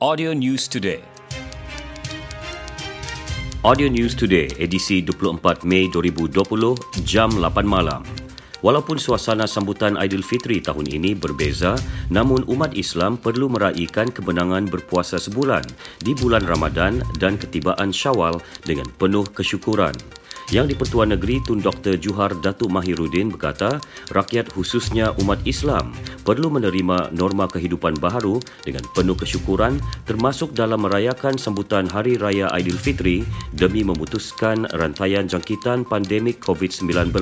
Audio News Today. Audio News Today, edisi 24 Mei 2020, jam 8 malam. Walaupun suasana sambutan Aidilfitri tahun ini berbeza, namun umat Islam perlu meraihkan kemenangan berpuasa sebulan di bulan Ramadan dan ketibaan Syawal dengan penuh kesyukuran. Yang di-Pertuan Negeri Tun Dr. Juhar Datuk Mahiruddin berkata, rakyat khususnya umat Islam perlu menerima norma kehidupan baharu dengan penuh kesyukuran termasuk dalam merayakan sambutan Hari Raya Aidilfitri demi memutuskan rantaian jangkitan pandemik COVID-19.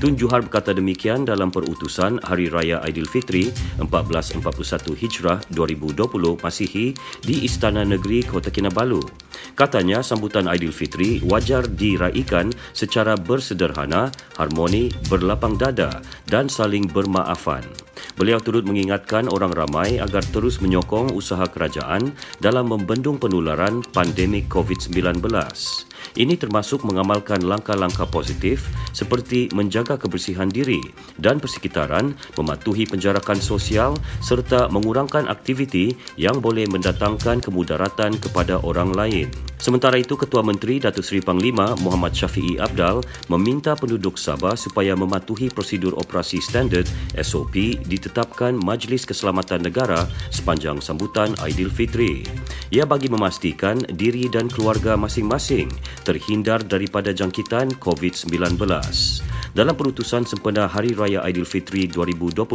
Tun Juhar berkata demikian dalam perutusan Hari Raya Aidilfitri 1441 Hijrah 2020 Masihi di Istana Negeri Kota Kinabalu. Katanya sambutan Aidilfitri wajar diraikan secara bersederhana, harmoni, berlapang dada dan saling bermaafan. Beliau turut mengingatkan orang ramai agar terus menyokong usaha kerajaan dalam membendung penularan pandemik COVID-19. Ini termasuk mengamalkan langkah-langkah positif seperti menjaga kebersihan diri dan persekitaran, mematuhi penjarakan sosial serta mengurangkan aktiviti yang boleh mendatangkan kemudaratan kepada orang lain. Sementara itu, Ketua Menteri Datuk Seri Panglima Muhammad Syafiee Abdal meminta penduduk Sabah supaya mematuhi prosedur operasi standard SOP ditetapkan Majlis Keselamatan Negara sepanjang sambutan Aidilfitri. Ia bagi memastikan diri dan keluarga masing-masing terhindar daripada jangkitan COVID-19. Dalam perutusan sempena Hari Raya Aidilfitri 2020,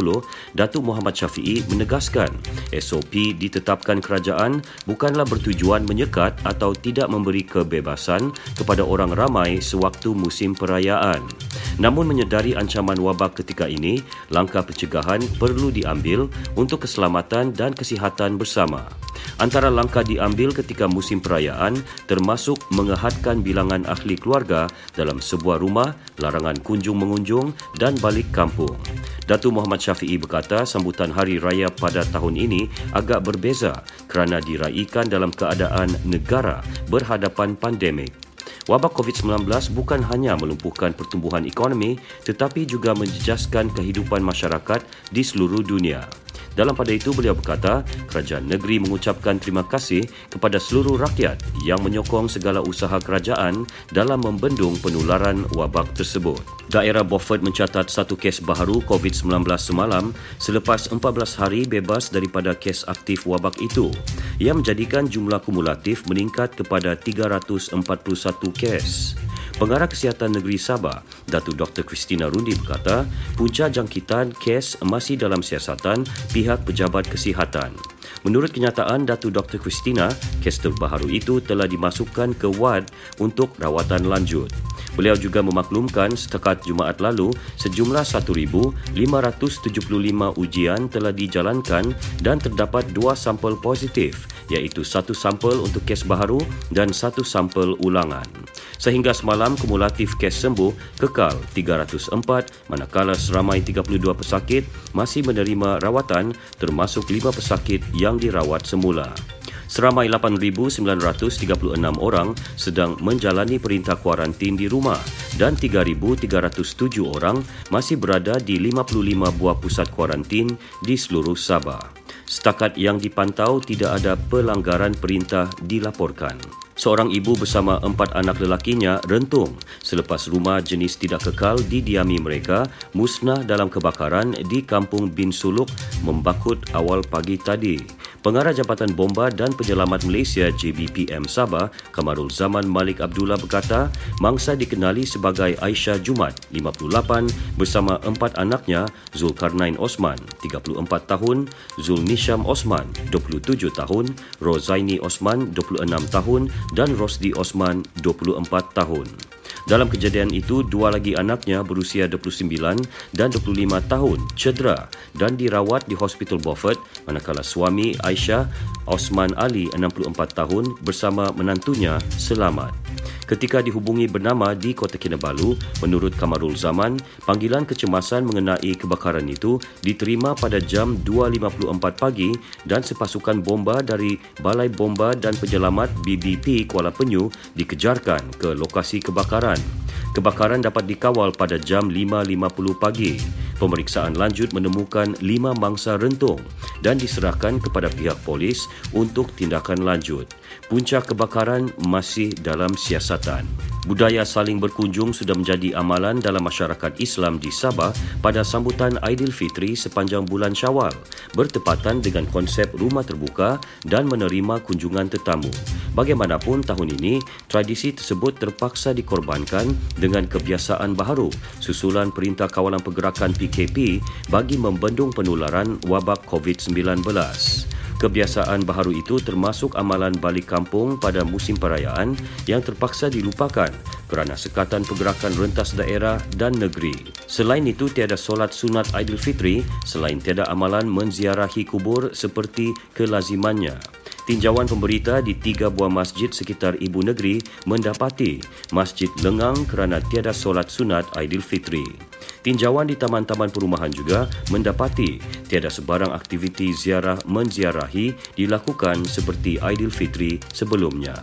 Datuk Muhammad Syafiee menegaskan SOP ditetapkan kerajaan bukanlah bertujuan menyekat atau tidak memberi kebebasan kepada orang ramai sewaktu musim perayaan. Namun menyedari ancaman wabak ketika ini, langkah pencegahan perlu diambil untuk keselamatan dan kesihatan bersama. Antara langkah diambil ketika musim perayaan termasuk mengehadkan bilangan ahli keluarga dalam sebuah rumah, larangan kunjung mengunjung dan balik kampung. Datu Muhammad Syafiee berkata sambutan Hari Raya pada tahun ini agak berbeza kerana diraikan dalam keadaan negara berhadapan pandemik. Wabak COVID-19 bukan hanya melumpuhkan pertumbuhan ekonomi tetapi juga menjejaskan kehidupan masyarakat di seluruh dunia. Dalam pada itu beliau berkata, kerajaan negeri mengucapkan terima kasih kepada seluruh rakyat yang menyokong segala usaha kerajaan dalam membendung penularan wabak tersebut. Daerah Beaufort mencatat satu kes baharu COVID-19 semalam selepas 14 hari bebas daripada kes aktif wabak itu yang menjadikan jumlah kumulatif meningkat kepada 341 kes. Pengarah Kesihatan Negeri Sabah, Datu Dr. Christina Rundi berkata, punca jangkitan kes masih dalam siasatan pihak pejabat kesihatan. Menurut kenyataan Datu Dr. Christina, kes terbaru itu telah dimasukkan ke wad untuk rawatan lanjut. Beliau juga memaklumkan setakat Jumaat lalu sejumlah 1,575 ujian telah dijalankan dan terdapat dua sampel positif iaitu satu sampel untuk kes baharu dan satu sampel ulangan. Sehingga semalam kumulatif kes sembuh kekal 304 manakala seramai 32 pesakit masih menerima rawatan termasuk 5 pesakit yang dirawat semula. Seramai 8,936 orang sedang menjalani perintah kuarantin di rumah dan 3,307 orang masih berada di 55 buah pusat kuarantin di seluruh Sabah. Setakat yang dipantau tidak ada pelanggaran perintah dilaporkan. Seorang ibu bersama empat anak lelakinya rentung selepas rumah jenis tidak kekal didiami mereka musnah dalam kebakaran di Kampung Bin Suluk membakut awal pagi tadi. Pengarah Jabatan Bomba dan Penyelamat Malaysia JBPM Sabah, Kamarul Zaman Malik Abdullah berkata, mangsa dikenali sebagai Aisyah Jumat, 58, bersama empat anaknya, Zulkarnain Osman, 34 tahun, Zulnisham Osman, 27 tahun, Rozaini Osman, 26 tahun dan Rosdi Osman, 24 tahun. Dalam kejadian itu, dua lagi anaknya berusia 29 dan 25 tahun cedera dan dirawat di Hospital Beaufort manakala suami Aisyah Osman Ali 64 tahun bersama menantunya selamat. Ketika dihubungi bernama di Kota Kinabalu, menurut Kamarul Zaman, panggilan kecemasan mengenai kebakaran itu diterima pada jam 2.54 pagi dan sepasukan bomba dari Balai Bomba dan Penyelamat BBP Kuala Penyu dikejarkan ke lokasi kebakaran. Kebakaran dapat dikawal pada jam 5.50 pagi. Pemeriksaan lanjut menemukan lima mangsa rentung dan diserahkan kepada pihak polis untuk tindakan lanjut. Puncak kebakaran masih dalam siasatan. Budaya saling berkunjung sudah menjadi amalan dalam masyarakat Islam di Sabah pada sambutan Aidilfitri sepanjang bulan Syawal, bertepatan dengan konsep rumah terbuka dan menerima kunjungan tetamu. Bagaimanapun tahun ini, tradisi tersebut terpaksa dikorbankan dengan kebiasaan baharu susulan Perintah Kawalan Pergerakan PKP bagi membendung penularan wabak COVID-19. Kebiasaan baharu itu termasuk amalan balik kampung pada musim perayaan yang terpaksa dilupakan kerana sekatan pergerakan rentas daerah dan negeri. Selain itu, tiada solat sunat Aidilfitri selain tiada amalan menziarahi kubur seperti kelazimannya. Tinjauan pemberita di tiga buah masjid sekitar ibu negeri mendapati masjid lengang kerana tiada solat sunat Aidilfitri. Tinjauan di taman-taman perumahan juga mendapati tiada sebarang aktiviti ziarah menziarahi dilakukan seperti Aidilfitri sebelumnya.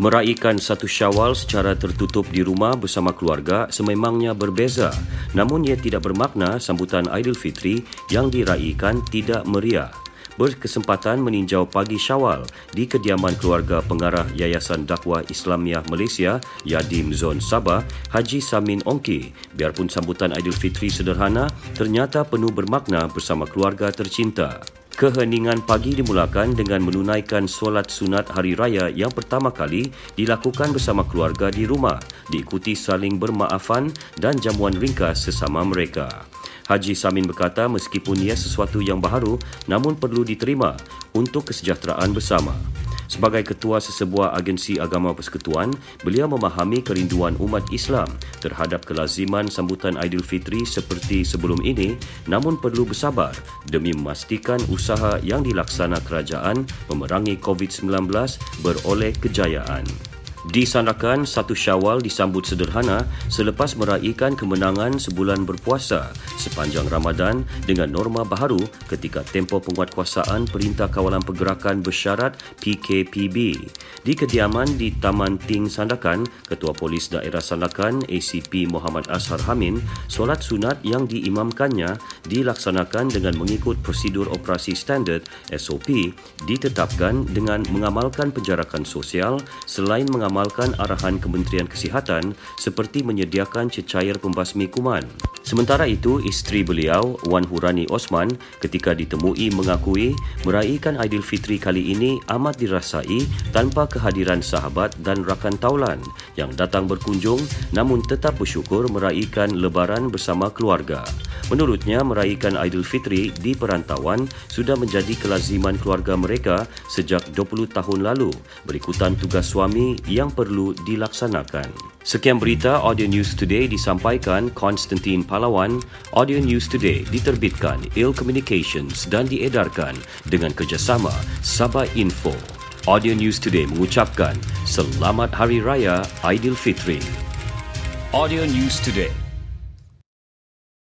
Meraihkan satu syawal secara tertutup di rumah bersama keluarga sememangnya berbeza. Namun ia tidak bermakna sambutan Aidilfitri yang diraihkan tidak meriah berkesempatan meninjau pagi syawal di kediaman keluarga pengarah Yayasan Dakwah Islamiah Malaysia Yadim Zon Sabah, Haji Samin Ongki. Biarpun sambutan Aidilfitri sederhana, ternyata penuh bermakna bersama keluarga tercinta. Keheningan pagi dimulakan dengan menunaikan solat sunat hari raya yang pertama kali dilakukan bersama keluarga di rumah, diikuti saling bermaafan dan jamuan ringkas sesama mereka. Haji Samin berkata meskipun ia sesuatu yang baharu namun perlu diterima untuk kesejahteraan bersama. Sebagai ketua sesebuah agensi agama persekutuan, beliau memahami kerinduan umat Islam terhadap kelaziman sambutan Aidilfitri seperti sebelum ini namun perlu bersabar demi memastikan usaha yang dilaksana kerajaan memerangi COVID-19 beroleh kejayaan. Disandarkan satu syawal disambut sederhana selepas meraihkan kemenangan sebulan berpuasa sepanjang Ramadan dengan norma baharu ketika tempoh penguatkuasaan Perintah Kawalan Pergerakan Bersyarat PKPB. Di kediaman di Taman Ting Sandakan, Ketua Polis Daerah Sandakan ACP Muhammad Ashar Hamin, solat sunat yang diimamkannya dilaksanakan dengan mengikut prosedur operasi standard SOP ditetapkan dengan mengamalkan penjarakan sosial selain mengamalkan mengamalkan arahan Kementerian Kesihatan seperti menyediakan cecair pembasmi kuman. Sementara itu, isteri beliau, Wan Hurani Osman, ketika ditemui mengakui meraihkan Aidilfitri kali ini amat dirasai tanpa kehadiran sahabat dan rakan taulan yang datang berkunjung namun tetap bersyukur meraihkan lebaran bersama keluarga. Menurutnya, meraihkan Aidilfitri di perantauan sudah menjadi kelaziman keluarga mereka sejak 20 tahun lalu berikutan tugas suami yang perlu dilaksanakan. Sekian berita Audio News Today disampaikan Konstantin Palawan. Audio News Today diterbitkan Il Communications dan diedarkan dengan kerjasama Sabah Info. Audio News Today mengucapkan Selamat Hari Raya Aidilfitri. Audio News Today